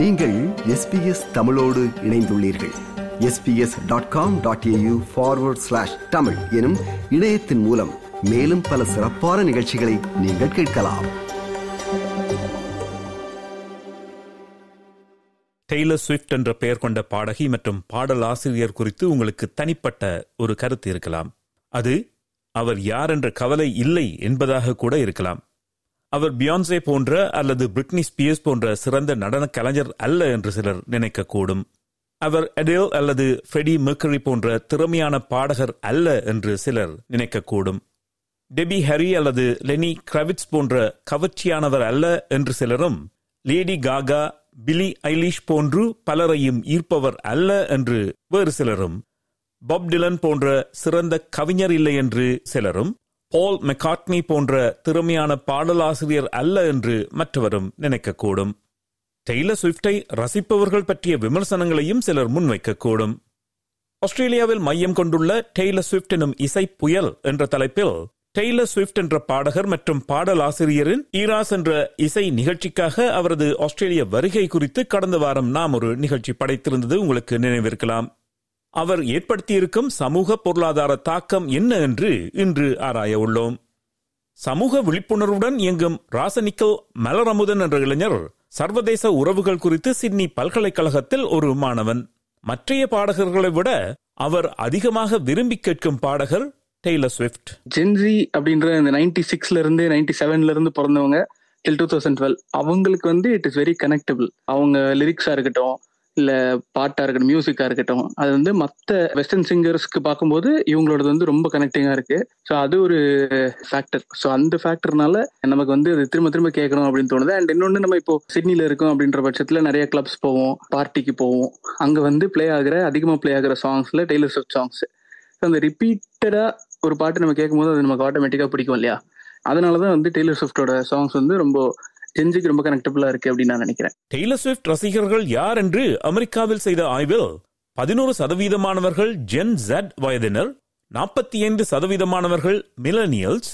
நீங்கள் எஸ்பிஎஸ் தமிழோடு இணைந்துள்ளீர்கள். SBS dot com dot AU forward slash Tamil எனும் இணையத்தின் மூலம் மேலும் பல சிறப்பான நிகழ்ச்சிகளை நீங்கள் கேட்கலாம். டெய்லர் ஸ்விஃப்ட் என்ற பெயர் கொண்ட பாடகி மற்றும் பாடல் ஆசிரியர் குறித்து உங்களுக்கு தனிப்பட்ட ஒரு கருத்து இருக்கலாம். அது அவர் யார் என்ற கவலை இல்லை என்பதாக கூட இருக்கலாம். அவர் பியான்சே போன்ற அல்லது பிரிட்னி ஸ்பியர்ஸ் போன்ற சிறந்த நடன கலைஞர் அல்ல என்று சிலர் நினைக்கக்கூடும். அவர் அடேல் அல்லது ஃப்ரெடி மெர்க்கரி போன்ற திறமையான பாடகர் அல்ல என்று சிலர் நினைக்கக்கூடும். டெபி ஹரி அல்லது லெனி கிரவிட்ஸ் போன்ற கவர்ச்சியானவர் அல்ல என்று சிலரும் லேடி காகா பிலி ஐலிஷ் போன்று பலரையும் ஈர்ப்பவர் அல்ல என்று வேறு சிலரும். பாப் டிலன் போன்ற சிறந்த கவிஞர் இல்லை என்று சிலரும் பால் மெக்காட்னி போன்ற திறமையான பாடலாசிரியர் அல்ல என்று மற்றவரும் நினைக்கக்கூடும். டெய்லர் ஸ்விஃப்டை ரசிப்பவர்கள் பற்றிய விமர்சனங்களையும் சிலர் முன்வைக்கக்கூடும். ஆஸ்திரேலியாவில் மையம் கொண்டுள்ள டெய்லர் ஸ்விஃப்ட் எனும் இசை புயல் என்ற தலைப்பில் டெய்லர் ஸ்விஃப்ட் என்ற பாடகர் மற்றும் பாடலாசிரியரின் ஈராஸ் என்ற இசை நிகழ்ச்சிக்காக அவரது ஆஸ்திரேலிய வருகை குறித்து கடந்த வாரம் நாம் ஒரு நிகழ்ச்சி படைத்திருந்தது. உங்களுக்கு நினைவிருக்கலாம். அவர் ஏற்படுத்தியிருக்கும் சமூக பொருளாதார தாக்கம் என்ன என்று இன்று ஆராய உள்ளோம். சமூக விழிப்புணர்வுடன் இயங்கும் ராசனிக்கல் மலரமுதன் என்ற இளைஞர் சர்வதேச உறவுகள் குறித்து சிட்னி பல்கலைக்கழகத்தில் ஒரு மாணவன். மற்றைய பாடகர்களை விட அவர் அதிகமாக விரும்பி கேட்கும் பாடகர் டெய்லர் ஸ்விஃப்ட். ஜென்ஜி அப்படின்ற இந்த நைன்டி சிக்ஸ்ல இருந்து நைன்டி செவன்ல இருந்து பிறந்தவங்க டில் டூ தௌசண்ட் டுவெல் அவங்களுக்கு வந்து இட் இஸ் வெரி கனெக்டபிள் அவங்க லிரிக்ஸா இருக்கட்டும் இல்லை பாட்டாக இருக்கட்டும் மியூசிக்காக இருக்கட்டும் அது வந்து மற்ற வெஸ்டர்ன் சிங்கர்ஸ்க்கு பார்க்கும்போது இவங்களோடது வந்து ரொம்ப கனெக்டிங்காக இருக்குது ஸோ அது ஒரு ஃபேக்டர் ஸோ அந்த ஃபேக்டர்னால நமக்கு வந்து அது திரும்ப திரும்ப கேட்கணும் அப்படின்னு தோணுது. அண்ட் இன்னொன்று நம்ம இப்போ சிட்னியில் இருக்கோம் அப்படின்ற பட்சத்தில் நிறைய கிளப்ஸ் போவோம் பார்ட்டிக்கு போவோம். அங்கே வந்து ப்ளே ஆகிற அதிகமாக ப்ளே ஆகிற சாங்ஸில் டெய்லர் ஸ்விஃப்ட் சாங்ஸ் அந்த ரிப்பீட்டடாக ஒரு பாட்டு நம்ம கேட்கும்போது அது நமக்கு ஆட்டோமேட்டிக்காக பிடிக்கும் இல்லையா? அதனாலதான் வந்து டெய்லர் ஸ்விஃப்டோட சாங்ஸ் வந்து ரொம்ப ஜென்ஜுக்கு ரொம்ப கனெக்டபிளா இருக்கு அப்படின்னு நான் நினைக்கிறேன். டெய்லர் ஸ்விஃப்ட் ரசிகர்கள் யார் என்று அமெரிக்காவில் செய்த ஆய்வில் பதினோரு சதவீதமானவர்கள் ஜென் ஜெட் வயதினர் நாற்பத்தி ஐந்து சதவீதமானவர்கள் மிலனியல்ஸ்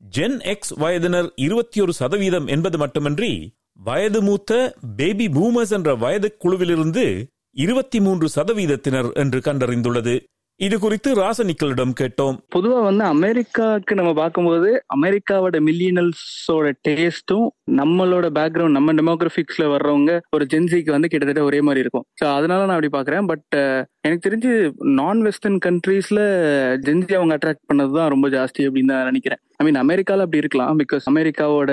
ஜென் எக்ஸ் வயதினர் இருபத்தி ஒரு சதவீதம் என்பது மட்டுமின்றி வயது மூத்த பேபி பூமர்ஸ் என்ற வயது குழுவிலிருந்து இருபத்தி மூன்று சதவீதத்தினர் என்று கண்டறிந்துள்ளது. இது குறித்து ராசனிக்கலிடம் கேட்டோம். பொதுவா வந்து அமெரிக்காவுக்கு நம்ம பார்க்கும்போது அமெரிக்காவோட மில்லியனல்ஸோட டேஸ்டும் நம்மளோட பேக்ரவுண்ட் நம்ம டெமோகிராபிக்ஸ்ல வர்றவங்க ஒரு ஜென்சிக்கு வந்து கிட்டத்தட்ட ஒரே மாதிரி இருக்கும். ஸோ அதனால நான் அப்படி பாக்குறேன் பட் எனக்கு தெரிஞ்சு நான் வெஸ்டர்ன் கண்ட்ரீஸ்ல ஜென்சி அவங்க அட்ராக்ட் பண்ணதுதான் ரொம்ப ஜாஸ்தி அப்படின்னு தான் நினைக்கிறேன். ஐ மீன் அமெரிக்கால அப்படி இருக்கலாம். பிகாஸ் அமெரிக்காவோட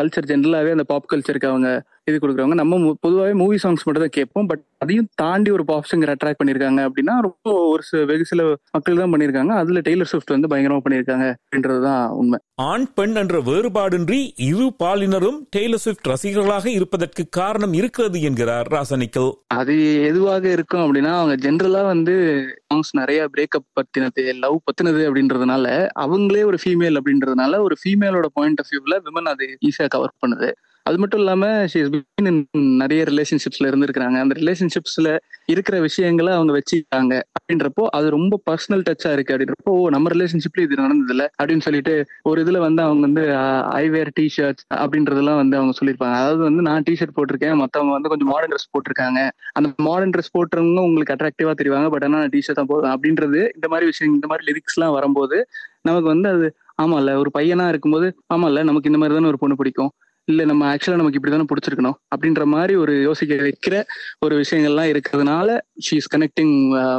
கல்ச்சர் ஜென்ரலாவே அந்த பாப் கல்ச்சருக்கு அவங்க இது கொடுக்குறவங்க. நம்ம பொதுவாகவே மூவி சாங்ஸ் மட்டும் தான் கேட்போம். பட் அதையும் தாண்டி ஒரு பாப் சிங்கர் அட்ராக்ட் பண்ணிருக்காங்க அப்படின்னா ரொம்ப ஒரு வெகு சில மக்கள் தான் பண்ணிருக்காங்க அதுல டெய்லர் ஸ்விஃப்ட் வந்து பயங்கரமா பண்ணிருக்காங்க அப்படின்றதுதான் உண்மை. ஆண் பெண் என்ற வேறுபாடின்றி இரு பாலினரும் டெய்லர் ஸ்விஃப்ட் ரசிகர்களாக இருப்பதற்கு காரணம் இருக்கிறது என்கிறார் ராசனிக்கல் அது எதுவாக இருக்கும் அப்படின்னா அவங்க ஜென்ரலா வந்து சாங்ஸ் நிறைய பிரேக்கப் பத்தினது லவ் பத்தினது அப்படின்றதுனால அவங்களே ஒரு ஃபீமேல் அப்படின்றதுனால ஒரு ஃபீமேலோட பாயிண்ட் ஆஃப் வியூல விமன் அது ஈஸியா கவர் பண்ணுது. அது மட்டும் இல்லாம நிறைய ரிலேஷன்ஷிப்ஸ்ல இருந்திருக்கிறாங்க. அந்த ரிலேஷன்ஷிப்ஸ்ல இருக்கிற விஷயங்களை அவங்க வச்சுக்காங்க அப்படின்றப்போ அது ரொம்ப பர்சனல் டச்சா இருக்கு. அப்படின்றப்போ ஓ நம்ம ரிலேஷன்ஷிப்ல இது நடந்தது இல்ல அப்படின்னு சொல்லிட்டு ஒரு இதுல வந்து அவங்க வந்து ஐ வேர் டி ஷர்ட்ஸ் அப்படின்றதெல்லாம் வந்து அவங்க சொல்லியிருப்பாங்க. அதாவது வந்து நான் டி ஷர்ட் போட்டிருக்கேன். மத்தவங்க வந்து கொஞ்சம் மாடர்ன் ட்ரெஸ் போட்டிருக்காங்க. அந்த மாடர்ன் ட்ரெஸ் போட்டுறவங்க உங்களுக்கு அட்ராக்டிவா தெரிவாங்க. பட் ஆனா நான் டி ஷர்ட் தான் போதும் அப்படின்றது இந்த மாதிரி விஷயம் இந்த மாதிரி லிரிக்ஸ் எல்லாம் வரும்போது நமக்கு வந்து அது ஆமால ஒரு பையனா இருக்கும்போது ஆமா இல்ல நமக்கு இந்த மாதிரி தானே ஒரு பொண்ணு பிடிக்கும். இல்ல நம்ம ஆக்சுவலா நமக்கு இப்படிதானே பிடிச்சிருக்கணும் அப்படின்ற மாதிரி ஒரு யோசிக்க வைக்கிற ஒரு விஷயங்கள்லாம் இருக்கிறதுனால ஷீஸ் கனெக்டிங்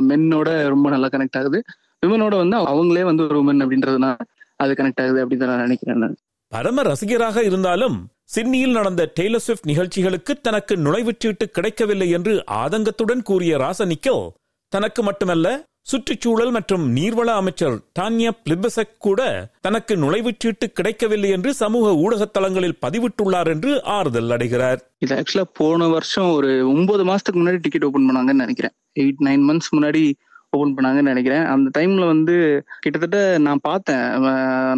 மென்னோட ரொம்ப நல்லா கனெக்ட் ஆகுது. விமனோட வந்து அவங்களே வந்து ஒரு உமன் அப்படின்றதுனால அது கனெக்ட் ஆகுது அப்படின்னு நான் நினைக்கிறேன் நான். பரம ரசிகராக இருந்தாலும் சிட்னியில் நடந்த டெய்லர் ஸ்விஃப்ட் நிகழ்ச்சிகளுக்கு தனக்கு நுழைவுச்சீட்டு கிடைக்கவில்லை என்று ஆதங்கத்துடன் கூறிய ராசனிக்கோ தனக்கு மட்டுமல்ல சுற்றுச்சூழல் மற்றும் நீர்வள அமைச்சர் டான்யா பிளிபசக் கூட தனக்கு நுழைவுச்சீட்டு கிடைக்கவில்லை என்று சமூக ஊடக தளங்களில் பதிவிட்டுள்ளார் என்று ஆறுதல் அடைகிறார். இது ஆக்சுவலா போன வருஷம் ஒரு ஒன்பது மாசத்துக்கு முன்னாடி டிக்கெட் ஓபன் பண்ணாங்கன்னு நினைக்கிறேன். எயிட் நைன் மந்த்ஸ் முன்னாடி ஓபன் பண்ணாங்கன்னு நினைக்கிறேன். அந்த டைம்ல வந்து கிட்டத்தட்ட நான் பார்த்தேன்.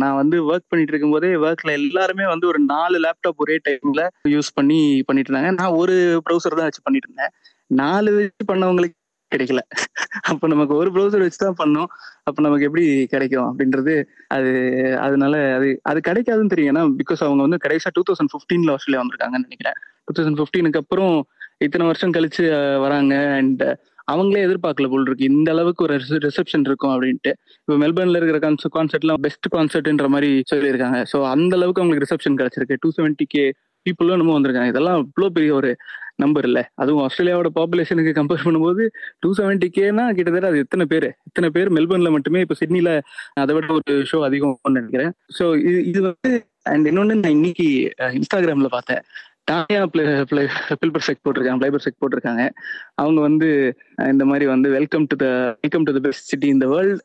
நான் வந்து ஒர்க் பண்ணிட்டு இருக்கும் போதே ஒர்க்ல எல்லாருமே வந்து ஒரு நாலு லேப்டாப் ஒரே டைம்ல யூஸ் பண்ணி பண்ணிட்டு இருந்தாங்க. நான் ஒரு ப்ரௌசர் தான் வச்சு பண்ணிட்டு இருந்தேன். நாலு வச்சு பண்ணவங்களுக்கு கிடைக்கல. அப்ப நமக்கு ஒரு ப்ரௌசர் வச்சு தான் பண்ணோம். அப்ப நமக்கு எப்படி கிடைக்கும் அப்படின்றது அது அதனால அது அது கிடைக்காதுன்னு தெரியும். ஏன்னா பிகாஸ் அவங்க வந்து கடைசியா டூ தௌசண்ட் பிப்டீன்ல ஆஸ்திரேலியா வந்திருக்காங்கன்னு நினைக்கிறேன். டூ தௌசண்ட் பிப்டீனுக்கு அப்புறம் இத்தனை வருஷம் கழிச்சு வராங்க. அண்ட் அவங்களே எதிர்பார்க்கல போல் இருக்கு. இந்த அளவுக்கு ஒரு ரிசப்ஷன் இருக்கும் அப்படின்ட்டு. இப்போ மெல்பர்ன்ல இருக்கிற கான்சர்ட் கான்சர்ட்லாம் பெஸ்ட் கான்சர்ட்ன்ற மாதிரி சொல்லியிருக்காங்க. ஸோ அந்த அளவுக்கு அவங்களுக்கு ரிசப்ஷன் கிடைச்சிருக்கு. டூ செவன்டி கே பீப்புளும் நம்ம வந்திருக்காங்க. இதெல்லாம் இவ்வளோ பெரிய ஒரு நம்பர் இல்ல. அதுவும் ஆஸ்திரேலியாவோட பாப்புலேஷனுக்கு கம்பேர் பண்ணும்போது டூ செவன்டி கேனா கிட்டத்தட்ட அது எத்தனை பேர்? எத்தனை பேர் மெல்பர்ன்ல மட்டுமே இப்போ சிட்னில அதை விட ஒரு ஷோ அதிகம் நினைக்கிறேன். ஸோ இது இது வந்து அண்ட் இன்னொன்னு நான் இன்னைக்கு இன்ஸ்டாகிராம்ல பார்த்தேன். டானியா பிளே பிளே பில்பர் செக் போட்டிருக்காங்க பிளைபர் செக் போட்டிருக்காங்க. அவங்க வந்து இந்த மாதிரி வந்து welcome to the welcome to the best city இந்த வேர்ல்ட்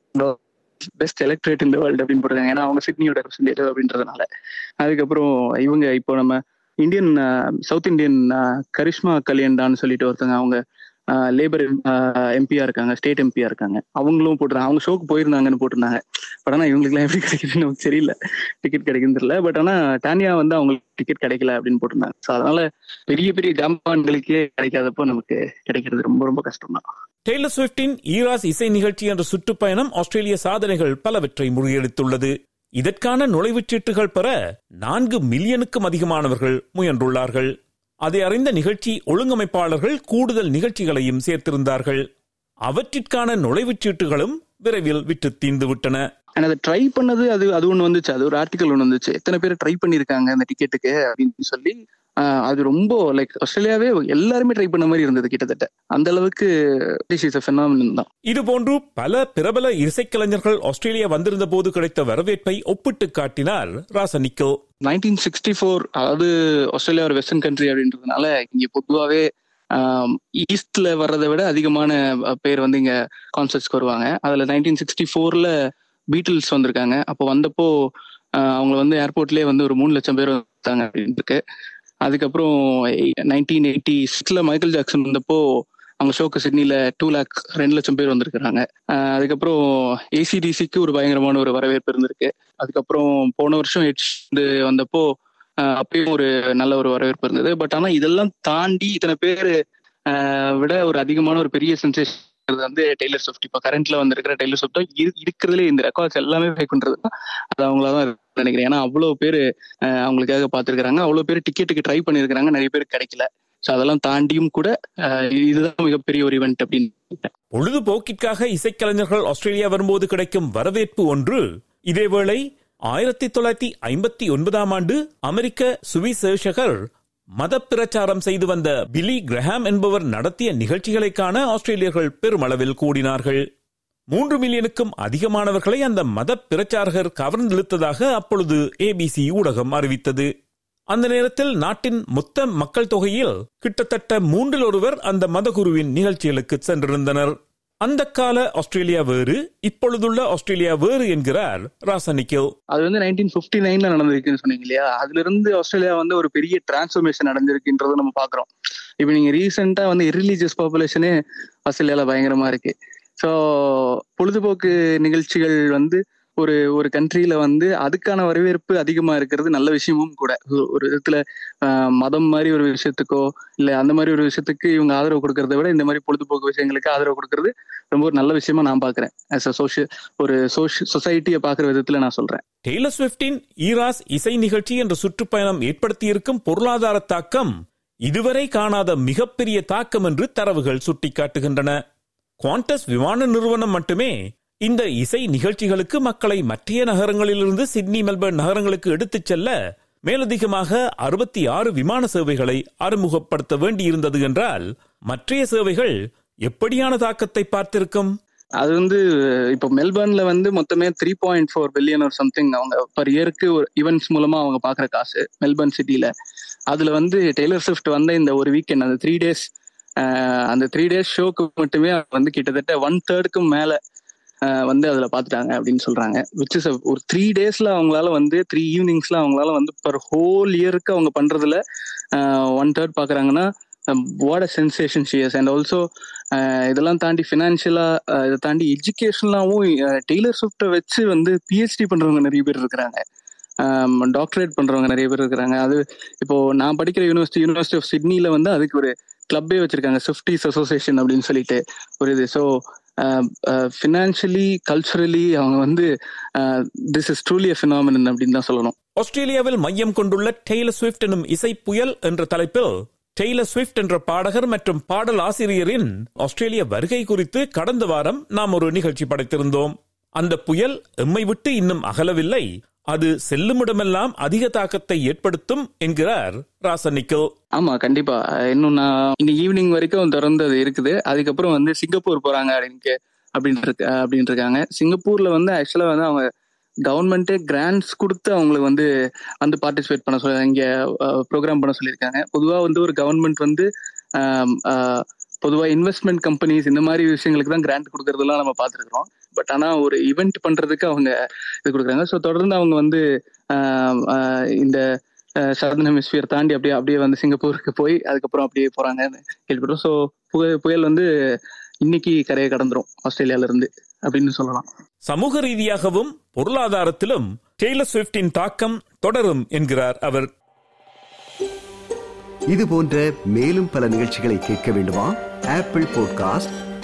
பெஸ்ட் எலக்ட்ரேட் இந்த வேர்ல்டு அப்படின்னு போட்டிருக்காங்க. ஏன்னா அவங்க சிட்னியோட ரெப்ரஸன்டேட்டிவ் அப்படின்றதுனால. அதுக்கப்புறம் இவங்க இப்போ நம்ம இந்தியன் சவுத் இந்தியன் கரிஷ்மா கல்யாண்டான்னு சொல்லிட்டு ஒருத்தங்க அவங்க uh, லேபர் எம்பியா uh, இருக்காங்க ஸ்டேட் எம்பியா இருக்காங்க. அவங்களும் போட்டுருந்தாங்க. அவங்க ஷோக்கு போயிருந்தாங்கன்னு போட்டிருந்தாங்க. பட் ஆனா இவங்களுக்குலாம் எப்படி கிடைக்குதுன்னு நமக்கு தெரியல. டிக்கெட் கிடைக்குன்னு தெரியல. பட் ஆனா டானியா வந்து அவங்களுக்கு டிக்கெட் கிடைக்கல அப்படின்னு போட்டிருந்தாங்க. ஸோ அதனால பெரிய பெரிய ஜாம்பான்களுக்கே கிடைக்காதப்போ நமக்கு கிடைக்கிறது ரொம்ப ரொம்ப கஷ்டம் தான் டெய்லர் ஸ்விஃப்டின் ஈராஸ் இசை நிகழ்ச்சி என்ற சுற்றுப்பயணம் ஆஸ்திரேலிய சாதனைகள் பலவற்றை முறியடித்துள்ளது. இதற்கான நுழைவுச் சீட்டுகள் பெற நான்கு மில்லியனுக்கும் அதிகமானவர்கள் முயன்றுள்ளார்கள். அதை அறிந்த நிகழ்ச்சி ஒழுங்கமைப்பாளர்கள் கூடுதல் நிகழ்ச்சிகளையும் சேர்த்திருந்தார்கள். அவற்றிற்கான நுழைவுச் சீட்டுகளும் விரைவில் விட்டு தீந்து விட்டன அதை ட்ரை பண்ணது அது அது ஒன்று வந்துச்சு. அது ஒரு ஆர்டிக்கல் ஒன்று வந்துச்சு. எத்தனை பேர் ட்ரை பண்ணியிருக்காங்க அந்த டிக்கெட்டுக்கு அப்படின்னு சொல்லி அது ரொம்ப லைக் ஆஸ்திரேலியாவே எல்லாருமே ட்ரை பண்ண மாதிரி இருந்தது கிட்டத்தட்ட. அந்த அளவுக்கு தான். இதுபோன்று பல பிரபல இசைக்கலைஞர்கள் ஆஸ்திரேலியா வந்திருந்த போது கிடைத்த வரவேற்பை ஒப்பிட்டு காட்டினார் ராசனிக்கோ. நைன்டீன் சிக்ஸ்டி ஃபோர் அதாவது ஆஸ்திரேலியா ஒரு வெஸ்டர்ன் கண்ட்ரி அப்படின்றதுனால இங்க பொதுவாகவே ஈஸ்ட்ல வர்றதை விட அதிகமான பேர் வந்து இங்க கான்சர்ட்ஸ்க்கு வருவாங்க. அதுல நைன்டீன் சிக்ஸ்டி ஃபோர்ல பீட்டில்ஸ் வந்திருக்காங்க. அப்போ வந்தப்போ அவங்க வந்து ஏர்போர்ட்லயே வந்து ஒரு மூணு லட்சம் பேர் வந்தாங்க அப்படின்னு இருக்கு. அதுக்கப்புறம் நைன்டீன் எயிட்டி சிக்ஸ்ல மைக்கேல் ஜாக்சன் வந்தப்போ அவங்க ஷோக்கு சிட்னில டூ லேக் ரெண்டு லட்சம் பேர் வந்திருக்கிறாங்க. அதுக்கப்புறம் ஏசிடிசிக்கு ஒரு பயங்கரமான ஒரு வரவேற்பு இருந்திருக்கு. அதுக்கப்புறம் போன வருஷம் ஹெச் வந்தப்போ அப்பயும் ஒரு நல்ல ஒரு வரவேற்பு இருந்தது. பட் ஆனா இதெல்லாம் தாண்டி இத்தனை பேர் விட ஒரு அதிகமான ஒரு பெரிய சென்சேஷன் வந்து டெய்லர் ஸ்விஃப்ட் இப்போ கரண்ட்ல வந்திருக்கிற டெய்லர் ஸ்விஃப்ட் இருக்கிறதுல இந்த ரெக்கார்ட்ஸ் எல்லாமே ஃபேக் பண்றதுன்னா அது அவங்களா தான் நினைக்கிறேன். ஏன்னா அவ்வளவு பேர் அவங்களுக்காக பார்த்துருக்காங்க அவ்வளவு பேர் டிக்கெட்டுக்கு ட்ரை பண்ணியிருக்கிறாங்க நிறைய பேர் கிடைக்கல. ஸோ அதெல்லாம் தாண்டியும் கூட இதுதான் மிகப்பெரிய ஒரு இவெண்ட் அப்படின்னு பொழுதுபோக்கிற்காக இசைக்கலைஞர்கள் ஆஸ்திரேலியா வரும்போது கிடைக்கும் வரவேற்பு ஒன்று இதேவேளை ஆயிரத்தி தொள்ளாயிரத்தி ஐம்பத்தி ஒன்பதாம் ஆண்டு அமெரிக்க சுவிசேஷகர் மத பிரச்சாரம் செய்து வந்த பிலி கிரஹாம் என்பவர் நடத்திய நிகழ்ச்சிகளை காண ஆஸ்திரேலியர்கள் பெருமளவில் கூடினார்கள். மூன்று மில்லியனுக்கும் அதிகமானவர்களை அந்த மத பிரச்சாரகர் கவர்ந்தெழுத்ததாக அப்பொழுது ஏபிசி ஊடகம் அறிவித்தது. அந்த நேரத்தில் நாட்டின் மொத்த மக்கள் தொகையில் கிட்டத்தட்ட மூன்றில் ஒருவர் அந்த மதகுருவின் நிகழ்ச்சிகளுக்கு சென்றிருந்தனர். அந்த கால ஆஸ்திரேலியா வேறு இப்பொழுதுள்ள ஆஸ்திரேலியா வேறு என்கிறார் ராசனிக்கோ அது வந்து நைன்டீன் பிப்டி நைன்ல நடந்திருக்குன்னு சொன்னீங்க இல்லையா? அதுல இருந்து ஆஸ்திரேலியா வந்து ஒரு பெரிய டிரான்ஸ்ஃபர்மேஷன் நடந்திருக்குன்றத நம்ம பாக்குறோம் இப்ப நீங்க ரீசெண்டா வந்து ரிலீஜியஸ் பாப்புலேஷனே ஆஸ்திரேலியால பயங்கரமா இருக்கு. ஸோ பொழுதுபோக்கு நிகழ்ச்சிகள் வந்து ஒரு ஒரு கண்ட்ரியில வந்து அதுக்கான வரவேற்பு அதிகமா இருக்கிறது நல்ல விஷயமும் கூட. ஒரு விதத்துல மதம் மாதிரி ஒரு விஷயத்துக்கோ இல்ல அந்த மாதிரி ஒரு விஷயத்துக்கு இவங்க ஆதரவு கொடுக்கறத விட இந்த மாதிரி பொழுதுபோக்கு விஷயங்களுக்கு ஆதரவு கொடுக்கறது ரொம்ப ஒரு நல்ல விஷயமா நான் பாக்குறேன் ஆஸ் அ சோஷியல் ஒரு சொசைட்டியை பாக்குற விதத்துல நான் சொல்றேன். டெய்லர் ஸ்விஃப்டின் ஈராஸ் இசை நிகழ்ச்சி என்ற சுற்றுப்பயணம் ஏற்படுத்தியிருக்கும் பொருளாதார தாக்கம் இதுவரை காணாத மிகப்பெரிய தாக்கம் என்று தரவுகள் சுட்டிக்காட்டுகின்றன. குவாண்டஸ் விமான நிறுவனம் மட்டுமே இந்த இசை நிகழ்ச்சிகளுக்கு மக்களை மற்றிய நகரங்களிலிருந்து சிட்னி மெல்பர்ன் நகரங்களுக்கு எடுத்துச் செல்ல மேலதிகமாக அறுபத்தி ஆறு விமான சேவைகளை அறிமுகப்படுத்த வேண்டியிருந்தது என்றால் மற்றைய சேவைகள் எப்படியான தாக்கத்தை பார்த்திருக்கும்? அது வந்து இப்போ மெல்பர்ன்ல வந்து மொத்தமே த்ரீ பாயிண்ட் ஃபோர் பில்லியன் ஒரு சம்திங் அவங்க பர் இயருக்கு ஒரு ஈவெண்ட்ஸ் மூலமா அவங்க பாக்குற காசு மெல்பர்ன் சிட்டில. அதுல வந்து டெய்லர் ஸ்விஃப்ட் வந்த இந்த ஒரு வீக்கெண்ட் அந்த த்ரீ டேஸ் அந்த த்ரீ டேஸ் ஷோக்கு மட்டுமே வந்து கிட்டத்தட்ட ஒன் தேர்டுக்கும் மேல வந்து அதுல பாத்துட்டாங்க அப்படின்னு சொல்றாங்க. விச் இஸ் ஒரு த்ரீ டேஸ்ல அவங்களால வந்து த்ரீ ஈவினிங்ஸ்ல அவங்களால வந்து பர் ஹோல் இயருக்கு அவங்க பண்றதுல one third பாக்குறாங்கன்னா what a sensation cheers and also இதெல்லாம் தாண்டி ஃபினான்ஷியலா இதை தாண்டி எஜுகேஷன்லாவும் டெய்லர் ஸ்விஃப்டை வச்சு வந்து பிஹெச்டி பண்றவங்க நிறைய பேர் இருக்கிறாங்க. டாக்டரேட் பண்றவங்க நிறைய பேர் இருக்கிறாங்க. அது இப்போ நான் படிக்கிற யூனிவர்சிட்டி யூனிவர்சிட்டி ஆஃப் சிட்னில வந்து அதுக்கு ஒரு கிளப்பே வச்சிருக்காங்க ஸ்விஃப்டிஸ் அசோசியேஷன் அப்படின்னு சொல்லிட்டு ஒரு இது. ஸோ ஃபினான்ஷியலி கல்ச்சுரலி அவங்க வந்து திஸ் இஸ் ட்ரூலி ஃபினாமினன் அப்படின்னு தான் சொல்லணும். ஆஸ்திரேலியாவில் மையம் கொண்டுள்ள டெய்லர் ஸ்விஃப்ட் எனும் இசை புயல் என்ற தலைப்பில் டெய்லர் ஸ்விஃப்ட் என்ற பாடகர் மற்றும் பாடல் ஆசிரியரின் ஆஸ்திரேலிய வருகை குறித்து கடந்த வாரம் நாம் ஒரு நிகழ்ச்சி படைத்திருந்தோம். அந்த புயல் எம்மை விட்டு இன்னும் அகலவில்லை. அது செல்லுமிடமெல்லாம் அதிக தாக்கத்தை ஏற்படுத்தும் என்கிறார் ராசனிக்கல் ஆமா கண்டிப்பா. இன்னும் நான் இன்னைக்கு ஈவினிங் வரைக்கும் திறந்து அது இருக்குது. அதுக்கப்புறம் வந்து சிங்கப்பூர் போறாங்க அப்படின்னு அப்படின்னு இருக்கு அப்படின்னு இருக்காங்க. சிங்கப்பூர்ல வந்து ஆக்சுவலா வந்து அவங்க கவர்மெண்ட்டே கிராண்ட்ஸ் கொடுத்து அவங்களுக்கு வந்து வந்து பார்ட்டிசிபேட் பண்ண சொல்ல இங்க ப்ரோக்ராம் பண்ண சொல்லியிருக்காங்க. பொதுவா வந்து ஒரு கவர்மெண்ட் வந்து பொதுவா இன்வெஸ்ட்மெண்ட் கம்பெனிஸ் இந்த மாதிரி விஷயங்களுக்கு தான் கிராண்ட் கொடுக்கறதெல்லாம் நம்ம பார்த்துருக்குறோம். பட் ஆனா ஒரு ஈவெண்ட் பண்றதுக்கு அவங்க இது கொடுக்குறாங்க. ஸோ தொடர்ந்து அவங்க வந்து இந்த சதன் ஹெமிஸ்பியர் தாண்டி அப்படியே அப்படியே வந்து சிங்கப்பூருக்கு போய் அதுக்கப்புறம் அப்படியே போறாங்கன்னு கேள்விப்பட்டோம். ஸோ புயல் புயல் வந்து இன்னைக்கு கரையை கடந்துரும் ஆஸ்திரேலியால இருந்து அப்படின்னு சொல்லலாம். சமூக ரீதியாகவும் பொருளாதாரத்திலும் டெய்லர் ஸ்விஃப்டின் தாக்கம் தொடரும் என்கிறார் அவர். இது போன்ற மேலும் பல நிகழ்ச்சிகளை கேட்க வேண்டுமா? Apple podcast